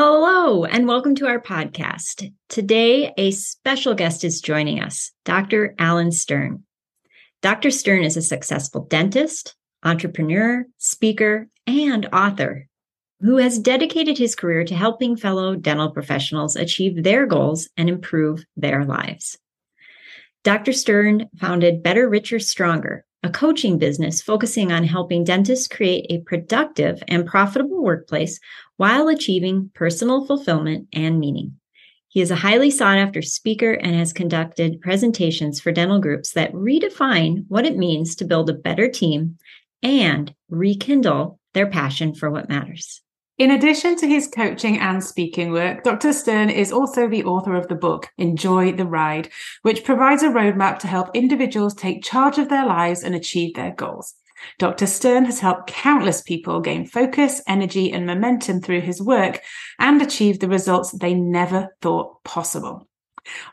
Hello, and welcome to our podcast. Today, a special guest is joining us, Dr. Alan Stern. Dr. Stern is a successful dentist, entrepreneur, speaker, and author who has dedicated his career to helping fellow dental professionals achieve their goals and improve their lives. Dr. Stern founded Better, Richer, Stronger, a coaching business focusing on helping dentists create a productive and profitable workplace while achieving personal fulfillment and meaning. He is a highly sought after speaker and has conducted presentations for dental groups that redefine what it means to build a better team and rekindle their passion for what matters. In addition to his coaching and speaking work, Dr. Stern is also the author of the book, Enjoy the Ride, which provides a roadmap to help individuals take charge of their lives and achieve their goals. Dr. Stern has helped countless people gain focus, energy, and momentum through his work and achieve the results they never thought possible.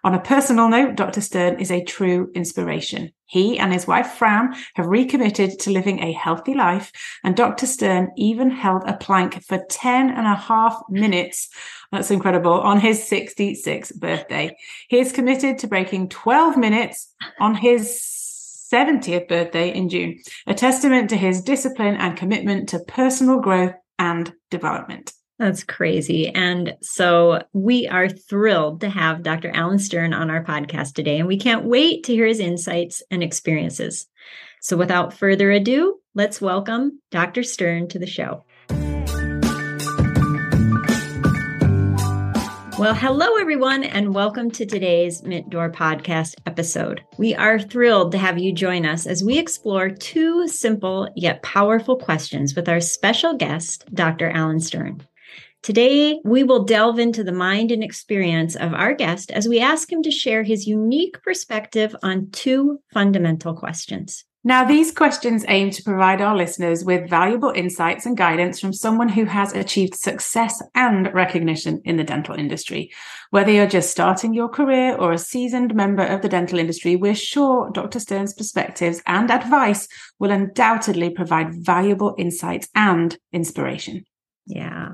On a personal note, Dr. Stern is a true inspiration. He and his wife Fran have recommitted to living a healthy life, and Dr. Stern even held a plank for 10 and a half minutes. That's incredible. On his 66th birthday. He is committed to breaking 12 minutes on his 70th birthday in June, a testament to his discipline and commitment to personal growth and development. That's crazy. And so we are thrilled to have Dr. Alan Stern on our podcast today, and we can't wait to hear his insights and experiences. So without further ado, let's welcome Dr. Stern to the show. Well, hello, everyone, and welcome to today's Mint Door podcast episode. We are thrilled to have you join us as we explore two simple yet powerful questions with our special guest, Dr. Alan Stern. Today, we will delve into the mind and experience of our guest as we ask him to share his unique perspective on two fundamental questions. Now, these questions aim to provide our listeners with valuable insights and guidance from someone who has achieved success and recognition in the dental industry. Whether you're just starting your career or a seasoned member of the dental industry, we're sure Dr. Stern's perspectives and advice will undoubtedly provide valuable insights and inspiration. Yeah.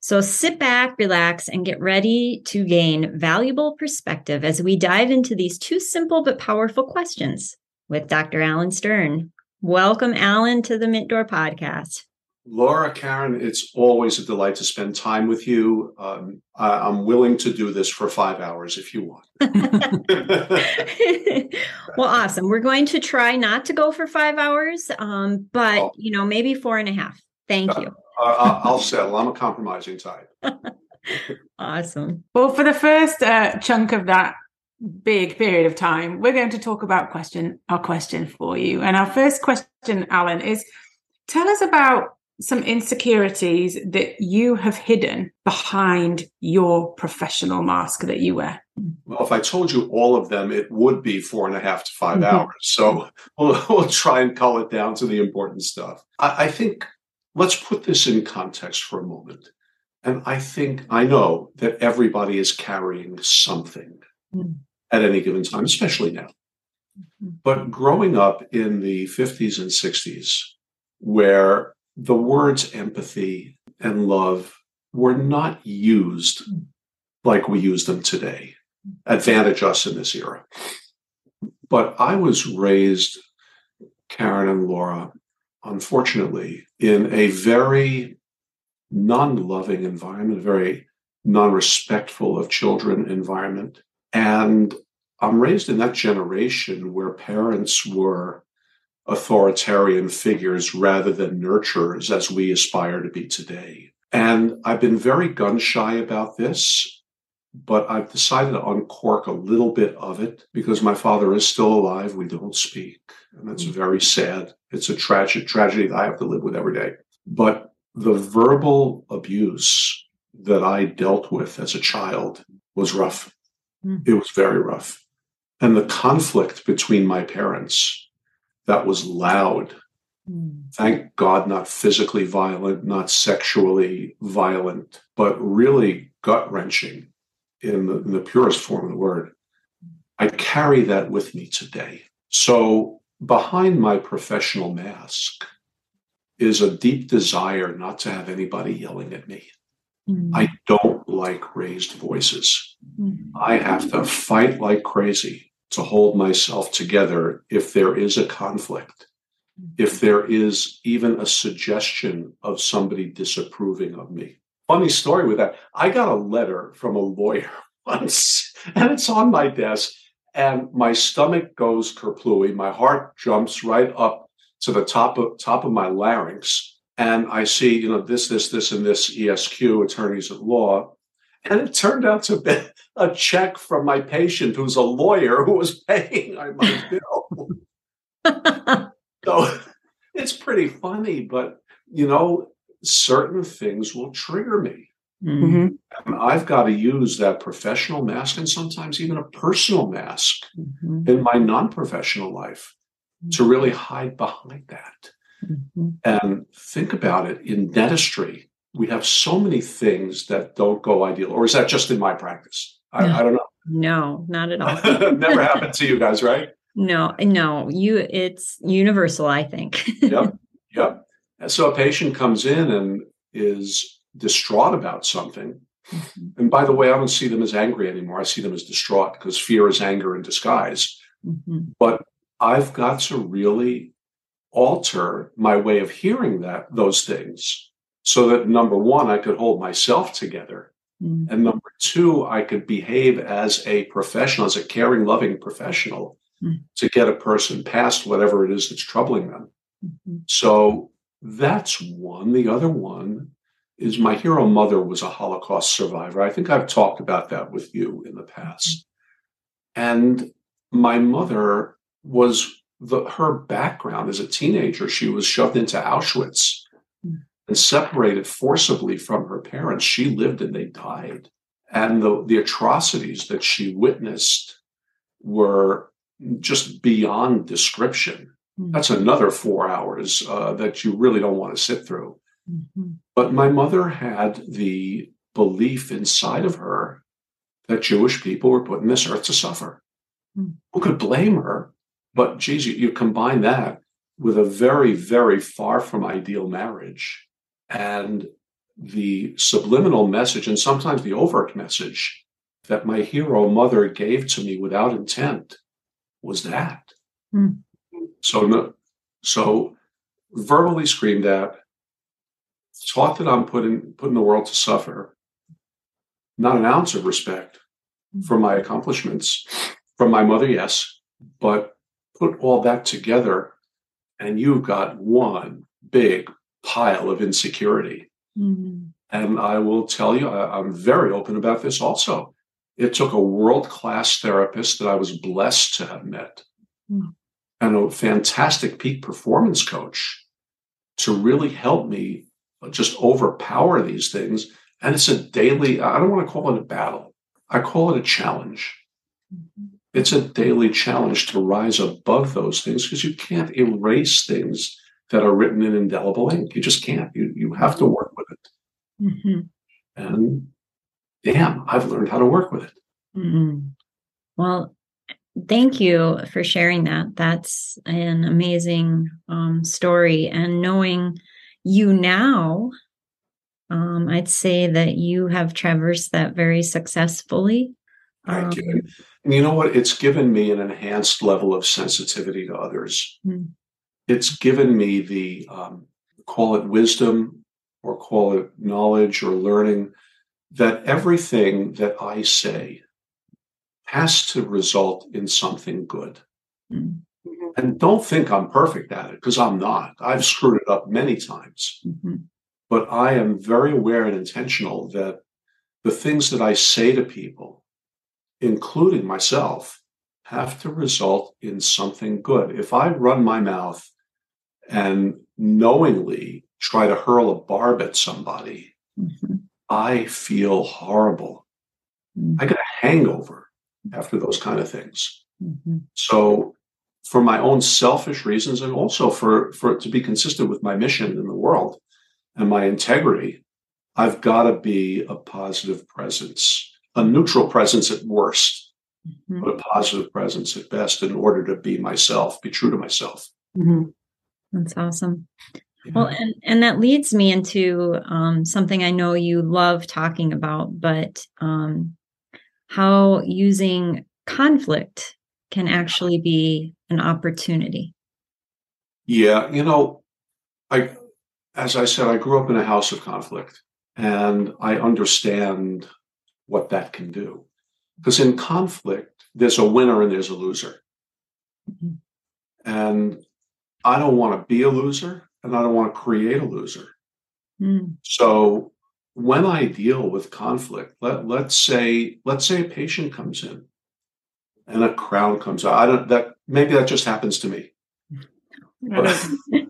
So sit back, relax, and get ready to gain valuable perspective as we dive into these two simple but powerful questions with Dr. Alan Stern. Welcome, Alan, to the Mint Door podcast. Laura, Karen, it's always a delight to spend time with you. Um, I, am willing to do this for five hours if you want. well, awesome. We're going to try not to go for five hours, um, but oh. you know, maybe four and a half. Thank you. Uh, I'll settle. I'm a compromising type. awesome. Well, for the first uh, chunk of that big period of time, we're going to talk about question our question for you. And our first question, Alan, is tell us about some insecurities that you have hidden behind your professional mask that you wear? Well, if I told you all of them, it would be four and a half to 5 mm-hmm. hours. So we'll, we'll, try and cull it down to the important stuff. I, I think Let's put this in context for a moment. And I think, I know that everybody is carrying something mm. at any given time, especially now. Mm-hmm. But growing up in the 50s and 60s, where the words empathy and love were not used like we use them today, advantage us in this era. But I was raised, Karen and Laura, unfortunately, in a very non loving environment, a very non respectful of children environment. And I'm raised in that generation where parents were authoritarian figures rather than nurturers as we aspire to be today. And I've been very gun shy about this but I've decided to uncork a little bit of it because my father is still alive. We don't speak, and that's mm. very sad. It's a tragic tragedy that I have to live with every day. But the verbal abuse that I dealt with as a child was rough. Mm. It was very rough. And the conflict between my parents that was loud. Mm. Thank God, not physically violent, not sexually violent, but really gut wrenching in the, in the purest form of the word. I carry that with me today. So behind my professional mask is a deep desire not to have anybody yelling at me. Mm-hmm. I don't like raised voices. Mm-hmm. I have to fight like crazy to hold myself together if there is a conflict, if there is even a suggestion of somebody disapproving of me. Funny story with that. I got a letter from a lawyer once, and it's on my desk, and my stomach goes kerplooey. My heart jumps right up to the top of top of my larynx and I see, you know, this, this, this, and this ESQ, attorneys at law. And it turned out to be a check from my patient who's a lawyer who was paying my bill. so it's pretty funny, but, you know, certain things will trigger me. Mm-hmm. And I've got to use that professional mask and sometimes even a personal mask mm-hmm. in my non professional life to really hide behind that. Mm-hmm. And think about it in dentistry, we have so many things that don't go ideal. Or is that just in my practice? I, no, I don't know. No, not at all. Never happened to you guys, right? No, no. You it's universal, I think. yep. Yep. So a patient comes in and is distraught about something. Mm-hmm. And by the way, I don't see them as angry anymore. I see them as distraught because fear is anger in disguise. Mm-hmm. But I've got to really alter my way of hearing that those things so that number one i could hold myself together mm. and number two i could behave as a professional as a caring loving professional mm. to get a person past whatever it is that's troubling them mm-hmm. so that's one the other one is my hero mother was a holocaust survivor i think i've talked about that with you in the past and my mother was the, her background as a teenager, she was shoved into Auschwitz mm. and separated forcibly from her parents. She lived and they died. And the, the atrocities that she witnessed were just beyond description. Mm. That's another four hours uh, that you really don't want to sit through. Mm-hmm. But my mother had the belief inside of her that Jewish people were put in this earth to suffer. Mm. Who could blame her? But geez, you, you combine that with a very, very far from ideal marriage and the subliminal message and sometimes the overt message that my hero mother gave to me without intent was that. Mm. So, so verbally screamed at, taught that I'm putting putting the world to suffer. Not an ounce of respect for my accomplishments from my mother, yes, but put all that together and you've got one big pile of insecurity. Mm-hmm. And I will tell you, I, am very open about this also. It took a world class therapist that I was blessed to have met mm-hmm. And a fantastic peak performance coach to really help me just overpower these things. And it's a daily, I don't want to call it a battle, I call it a challenge. Mm-hmm it's a daily challenge to rise above those things because you can't erase things that are written in indelible ink. You just can't. You you have to work with it. Mm-hmm. And damn, I've learned how to work with it. Mm-hmm. Well, thank you for sharing that. That's an amazing um, story. And knowing you now, um, I'd say that you have traversed that very successfully. Thank um, you. And you know what? It's given me an enhanced level of sensitivity to others. Mm. It's given me the um, call it wisdom or call it knowledge or learning that everything that I say has to result in something good. Mm. And don't think I'm perfect at it because I'm not. I've screwed it up many times. Mm-hmm. But I am very aware and intentional that the things that I say to people including myself, have to result in something good. If I run my mouth and knowingly try to hurl a barb at somebody, mm-hmm. I feel horrible. Mm-hmm. I get a hangover after those kind of things. Mm-hmm. So, for my own selfish reasons, and also for for it to be consistent with my mission in the world and my integrity, I've got to be a positive presence a neutral presence at worst, mm-hmm. but a positive presence at best in order to be myself, be true to myself. Mm-hmm. That's awesome. Well, and, and that leads me into um, something I know you love talking about, but um, how using conflict can actually be an opportunity. Yeah, you know, I as I said, I grew up in a house of conflict, and I understand what that can do. Because in conflict, there's a winner and there's a loser. Mm-hmm. And I don't want to be a loser and I don't want to create a loser. Mm. So when I deal with conflict, let, let's say, let's say a patient comes in and a crown comes out. I don't that maybe that just happens to me.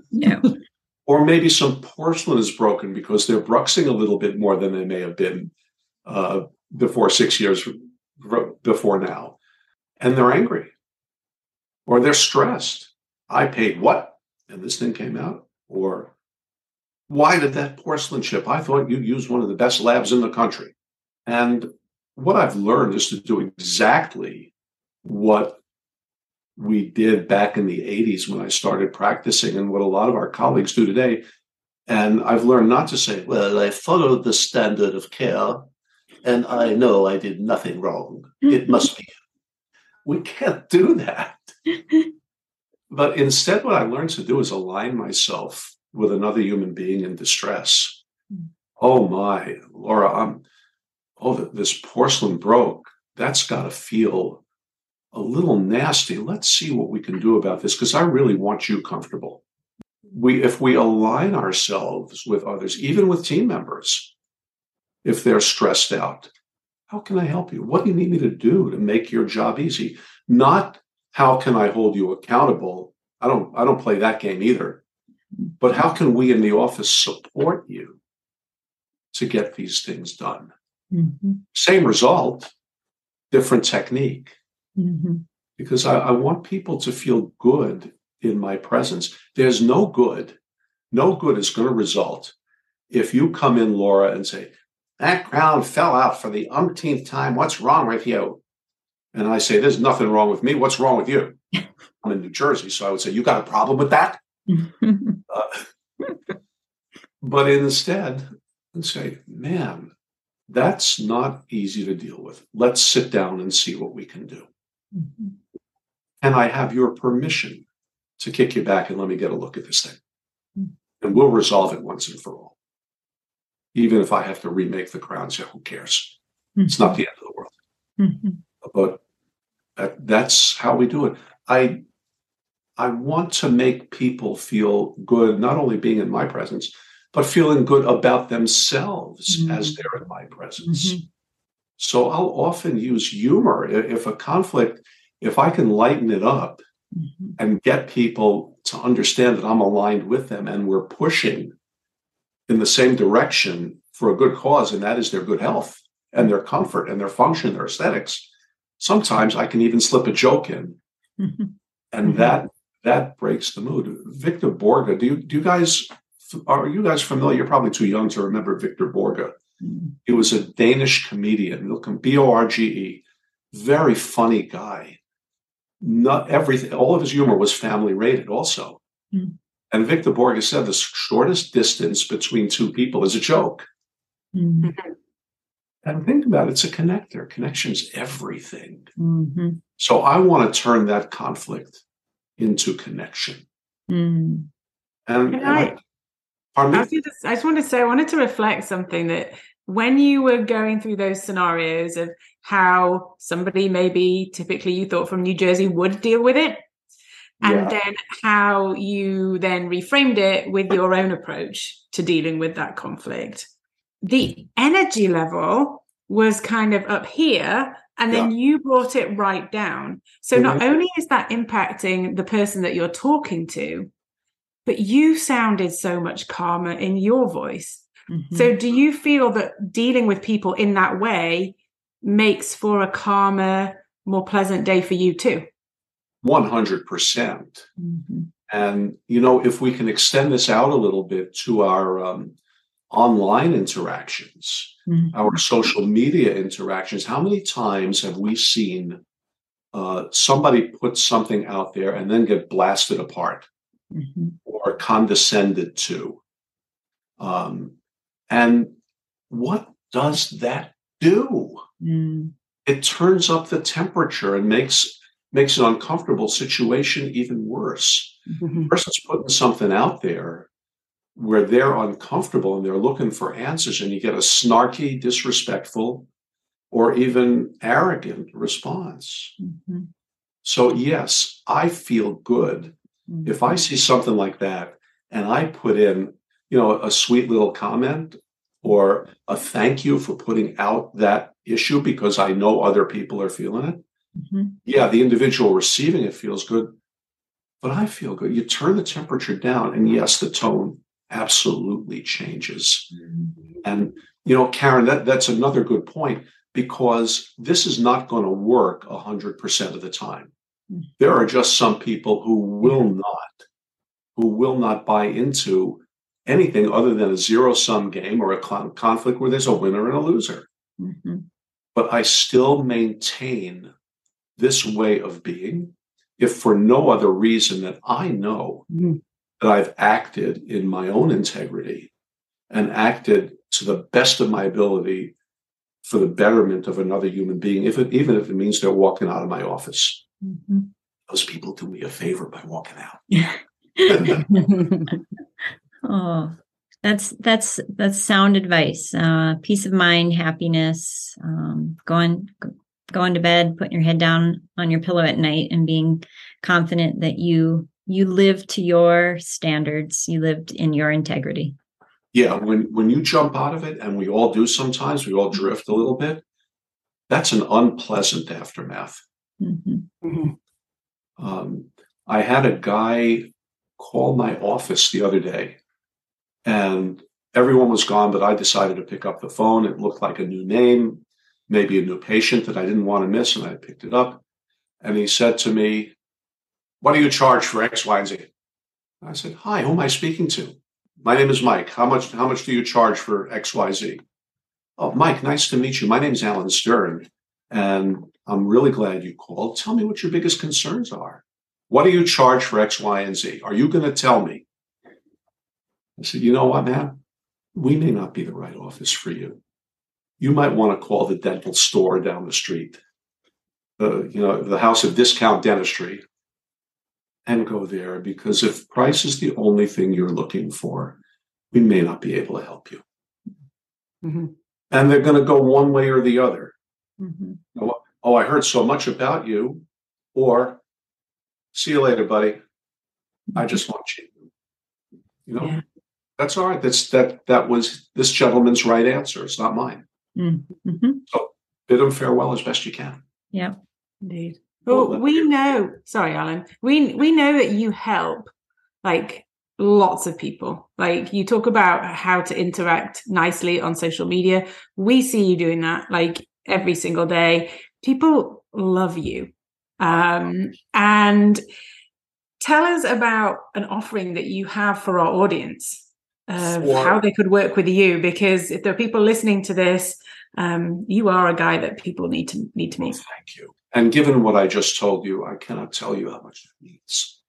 no. Or maybe some porcelain is broken because they're bruxing a little bit more than they may have been uh, before six years before now. And they're angry or they're stressed. I paid what? And this thing came out. Or why did that porcelain chip? I thought you used one of the best labs in the country. And what I've learned is to do exactly what we did back in the 80s when I started practicing and what a lot of our colleagues do today. And I've learned not to say, well, I followed the standard of care and I know I did nothing wrong. It must be. We can't do that. but instead, what I learned to do is align myself with another human being in distress. Hmm. Oh my, Laura, I'm, oh, this porcelain broke. That's got to feel a little nasty. Let's see what we can do about this because I really want you comfortable. We, if we align ourselves with others, even with team members, if they're stressed out, how can I help you? What do you need me to do to make your job easy? Not how can I hold you accountable? I don't I don't play that game either. But how can we in the office support you to get these things done? Mm-hmm. Same result, different technique. Mm-hmm. Because I, I want people to feel good in my presence. There's no good, no good is going to result if you come in, Laura, and say, That crown fell out for the umpteenth time. What's wrong with you? And I say, There's nothing wrong with me. What's wrong with you? I'm in New Jersey. So I would say, You got a problem with that? uh, but instead, and say, Man, that's not easy to deal with. Let's sit down and see what we can do. Mm-hmm. And I have your permission to kick you back and let me get a look at this thing. Mm-hmm. And we'll resolve it once and for all. Even if I have to remake the crown, yeah, who cares? Mm-hmm. It's not the end of the world. Mm-hmm. But that, that's how we do it. I I want to make people feel good, not only being in my presence, but feeling good about themselves mm-hmm. as they're in my presence. Mm-hmm. So I'll often use humor. If a conflict, if I can lighten it up mm-hmm. and get people to understand that I'm aligned with them and we're pushing in the same direction for a good cause, and that is their good health and their comfort and their function, their aesthetics. Sometimes I can even slip a joke in. Mm-hmm. And mm-hmm. that that breaks the mood. Victor Borge, do you do you guys are you guys familiar? You're probably too young to remember Victor Borge. He was a Danish comedian, B O R G E, very funny guy. Not everything, all of his humor was family rated, also. Mm. And Victor Borge said the shortest distance between two people is a joke. Mm-hmm. And think about it, it's a connector. Connection's everything. Mm-hmm. So I want to turn that conflict into connection. Mm. And, and I, I, just, I just wanted to say, I wanted to reflect something that when you were going through those scenarios of how somebody maybe typically you thought from New Jersey would deal with it, and yeah. then how you then reframed it with your own approach to dealing with that conflict. The energy level was kind of up here and then yeah. you brought it right down. So mm-hmm. not only is that impacting the person that you're talking to, but you sounded so much calmer in your voice. Mm-hmm. So do you feel that dealing with people in that way makes for a calmer, more pleasant day for you too? 100%. percent mm hmm And, you know, if we can extend this out a little bit to our um, online interactions, mm-hmm. our social media interactions. How many times have we seen uh, somebody put something out there and then get blasted apart? mm-hmm. or condescended to. Um, and what does that do? Mm. It turns up the temperature and makes makes an uncomfortable situation even worse. Mm-hmm. The person's putting something out there where they're uncomfortable and they're looking for answers, and you get a snarky, disrespectful, or even arrogant response. Mm-hmm. So, yes, I feel good mm-hmm. if I see something like that and I put in, you know, a sweet little comment or a thank you for putting out that issue because I know other people are feeling it. Mm-hmm. Yeah, the individual receiving it feels good, but I feel good. You turn the temperature down, and yes, the tone absolutely changes. Mm-hmm. And you know, Karen, that, that's another good point because this is not going to work 100% of the time. Mm-hmm. There are just some people who will not, who will not buy into anything other than a zero sum game or a con- conflict where there's a winner and a loser. Mm-hmm. But I still maintain this way of being if for no other reason that I know mm-hmm. That I've acted in my own integrity and acted to the best of my ability for the betterment of another human being, if it, even if it means they're walking out of my office. Mm-hmm. Those people do me a favor by walking out. oh, that's that's that's sound advice. Uh, peace of mind, happiness, um, going going to bed, putting your head down on your pillow at night, and being confident that you you live to your standards, you lived in your integrity yeah, when when you jump out of it, and we all do sometimes, we all drift a little bit. That's an unpleasant aftermath. Mm-hmm. Mm-hmm. Um, I had a guy call my office the other day, and everyone was gone, but I decided to pick up the phone. It looked like a new name, maybe a new patient that I didn't want to miss, and I picked it up. And he said to me, "What do you charge for X, Y, and Z? I said, "Hi, who am I speaking to?" My name is Mike. How much how much do you charge for XYZ? Oh, Mike, nice to meet you. My name is Alan Stern, and I'm really glad you called. Tell me what your biggest concerns are. What do you charge for X, Y, and Z? Are you going to tell me? I said, you know what, man? We may not be the right office for you. You might want to call the dental store down the street, uh, you know, the House of Discount Dentistry, and go there because if price is the only thing you're looking for, we may not be able to help you. Mm-hmm. And they're going to go one way or the other. Mm-hmm. Oh, oh, I heard so much about you. Or, see you later, buddy. I mm-hmm. just want you. You know, yeah. that's all right. That's that. That was this gentleman's right answer. It's not mine. Mm-hmm. So bid him farewell as best you can. Yeah, indeed. Well, we know, sorry, Alan, we we know that you help like lots of people. Like you talk about how to interact nicely on social media. We see you doing that like every single day. People love you. Um, and tell us about an offering that you have for our audience of how they could work with you because if there are people listening to this um, you are a guy that people need to need to meet. Thank you. And given what I just told you, I cannot tell you how much it means.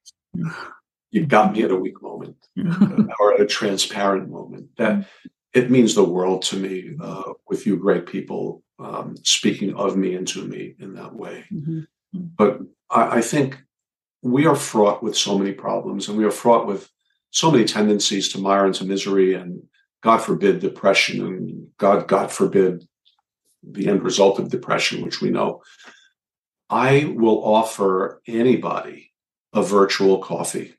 You've got me at a weak moment or at a transparent moment. That it means the world to me uh, with you great people um, speaking of me and to me in that way. Mm-hmm. But I, I think we are fraught with so many problems and we are fraught with so many tendencies to mire into misery and God forbid depression and God, God forbid the end result of depression, which we know, I will offer anybody a virtual coffee.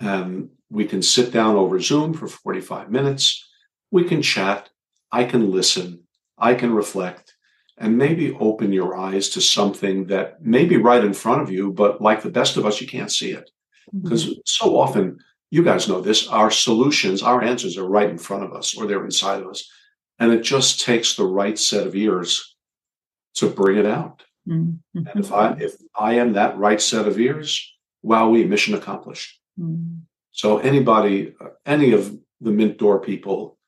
And we can sit down over Zoom for 45 minutes. We can chat. I can listen. I can reflect and maybe open your eyes to something that may be right in front of you, but like the best of us, you can't see it. Because mm-hmm. so often, you guys know this, our solutions, our answers are right in front of us or they're inside of us. And it just takes the right set of ears to bring it out. Mm-hmm. And if I if I am that right set of ears, wow, we mission accomplished. Mm-hmm. So anybody, any of the Mint Door people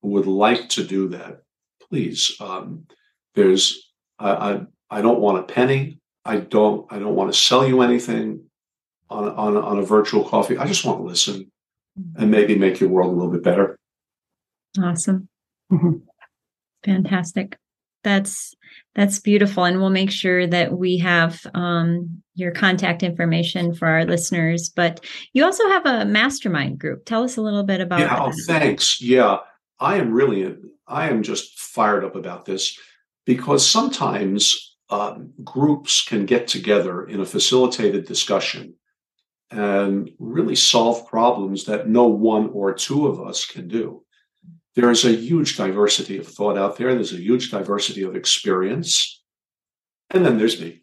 who would like to do that, please. Um, there's I, I I don't want a penny. I don't I don't want to sell you anything. on, on, on a virtual coffee. I just want to listen and maybe make your world a little bit better. Awesome. Mm-hmm. Fantastic. That's that's beautiful, and we'll make sure that we have um, your contact information for our listeners. But you also have a mastermind group. Tell us a little bit about. Yeah, oh, thanks. Yeah, I am really, I am just fired up about this because sometimes um, groups can get together in a facilitated discussion and really solve problems that no one or two of us can do there is a huge diversity of thought out there. There's a huge diversity of experience. And then there's me.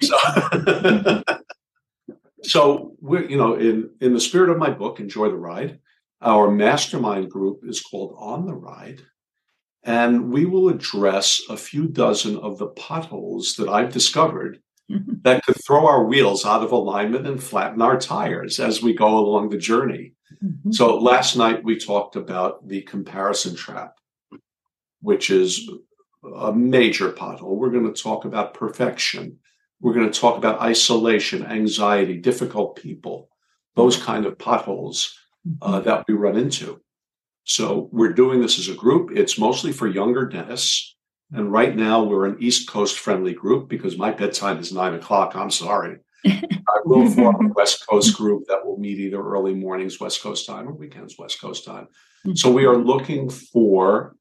So, so we're, you know, in, in the spirit of my book, Enjoy the Ride, our mastermind group is called On the Ride. And we will address a few dozen of the potholes that I've discovered that could throw our wheels out of alignment and flatten our tires as we go along the journey. Mm-hmm. So last night we talked about the comparison trap, which is a major pothole. We're going to talk about perfection. We're going to talk about isolation, anxiety, difficult people, those kind of potholes uh, mm-hmm. that we run into. So we're doing this as a group. It's mostly for younger dentists. And right now we're an East Coast friendly group because my bedtime is nine o'clock. I'm sorry. I will form a West Coast group that will meet either early mornings West Coast time or weekends West Coast time. Mm-hmm. So we are looking for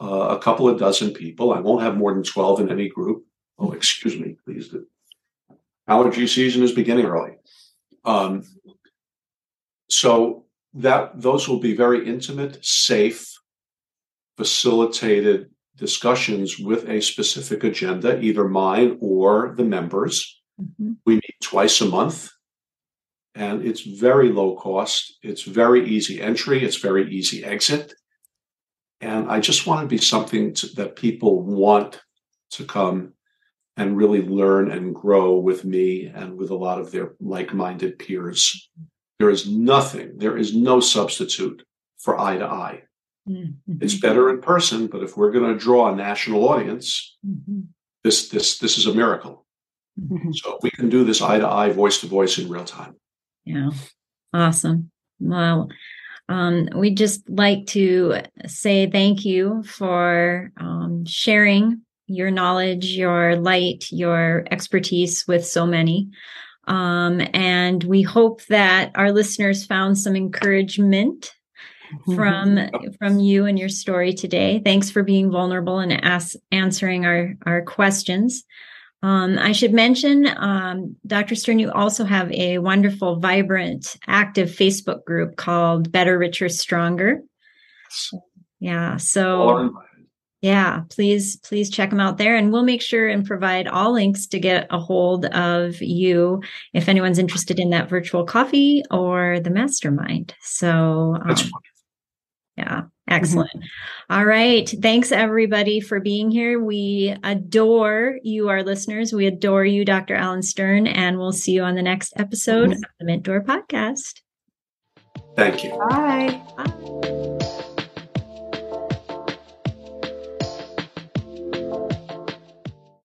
uh, a couple of dozen people. I won't have more than 12 in any group. Oh, excuse me, please. The allergy season is beginning early. Um, so that those will be very intimate, safe, facilitated discussions with a specific agenda, either mine or the members. Mm-hmm. We meet twice a month and it's very low cost. It's very easy entry. It's very easy exit. And I just want to be something to, that people want to come and really learn and grow with me and with a lot of their like minded peers. There is nothing, there is no substitute for eye to eye. Mm-hmm. It's better in person, but if we're going to draw a national audience, mm-hmm. this this this is a miracle. Mm-hmm. So we can do this eye to eye, voice to voice in real time. Yeah. Awesome. Well, um, we'd just like to say thank you for um, sharing your knowledge, your light, your expertise with so many. Um, and we hope that our listeners found some encouragement from from you and your story today. Thanks for being vulnerable and ask, answering our our questions. Um, I should mention, um, Dr. Stern, you also have a wonderful, vibrant, active Facebook group called Better, Richer, Stronger. Yeah. So, yeah, please, please check them out there. And we'll make sure and provide all links to get a hold of you if anyone's interested in that virtual coffee or the mastermind. So, um, yeah. Excellent. Mm-hmm. All right. Thanks everybody for being here. We adore you, our listeners. We adore you, Dr. Alan Stern, and we'll see you on the next episode mm-hmm. of the Mentor Podcast. Thank you. Bye. Bye.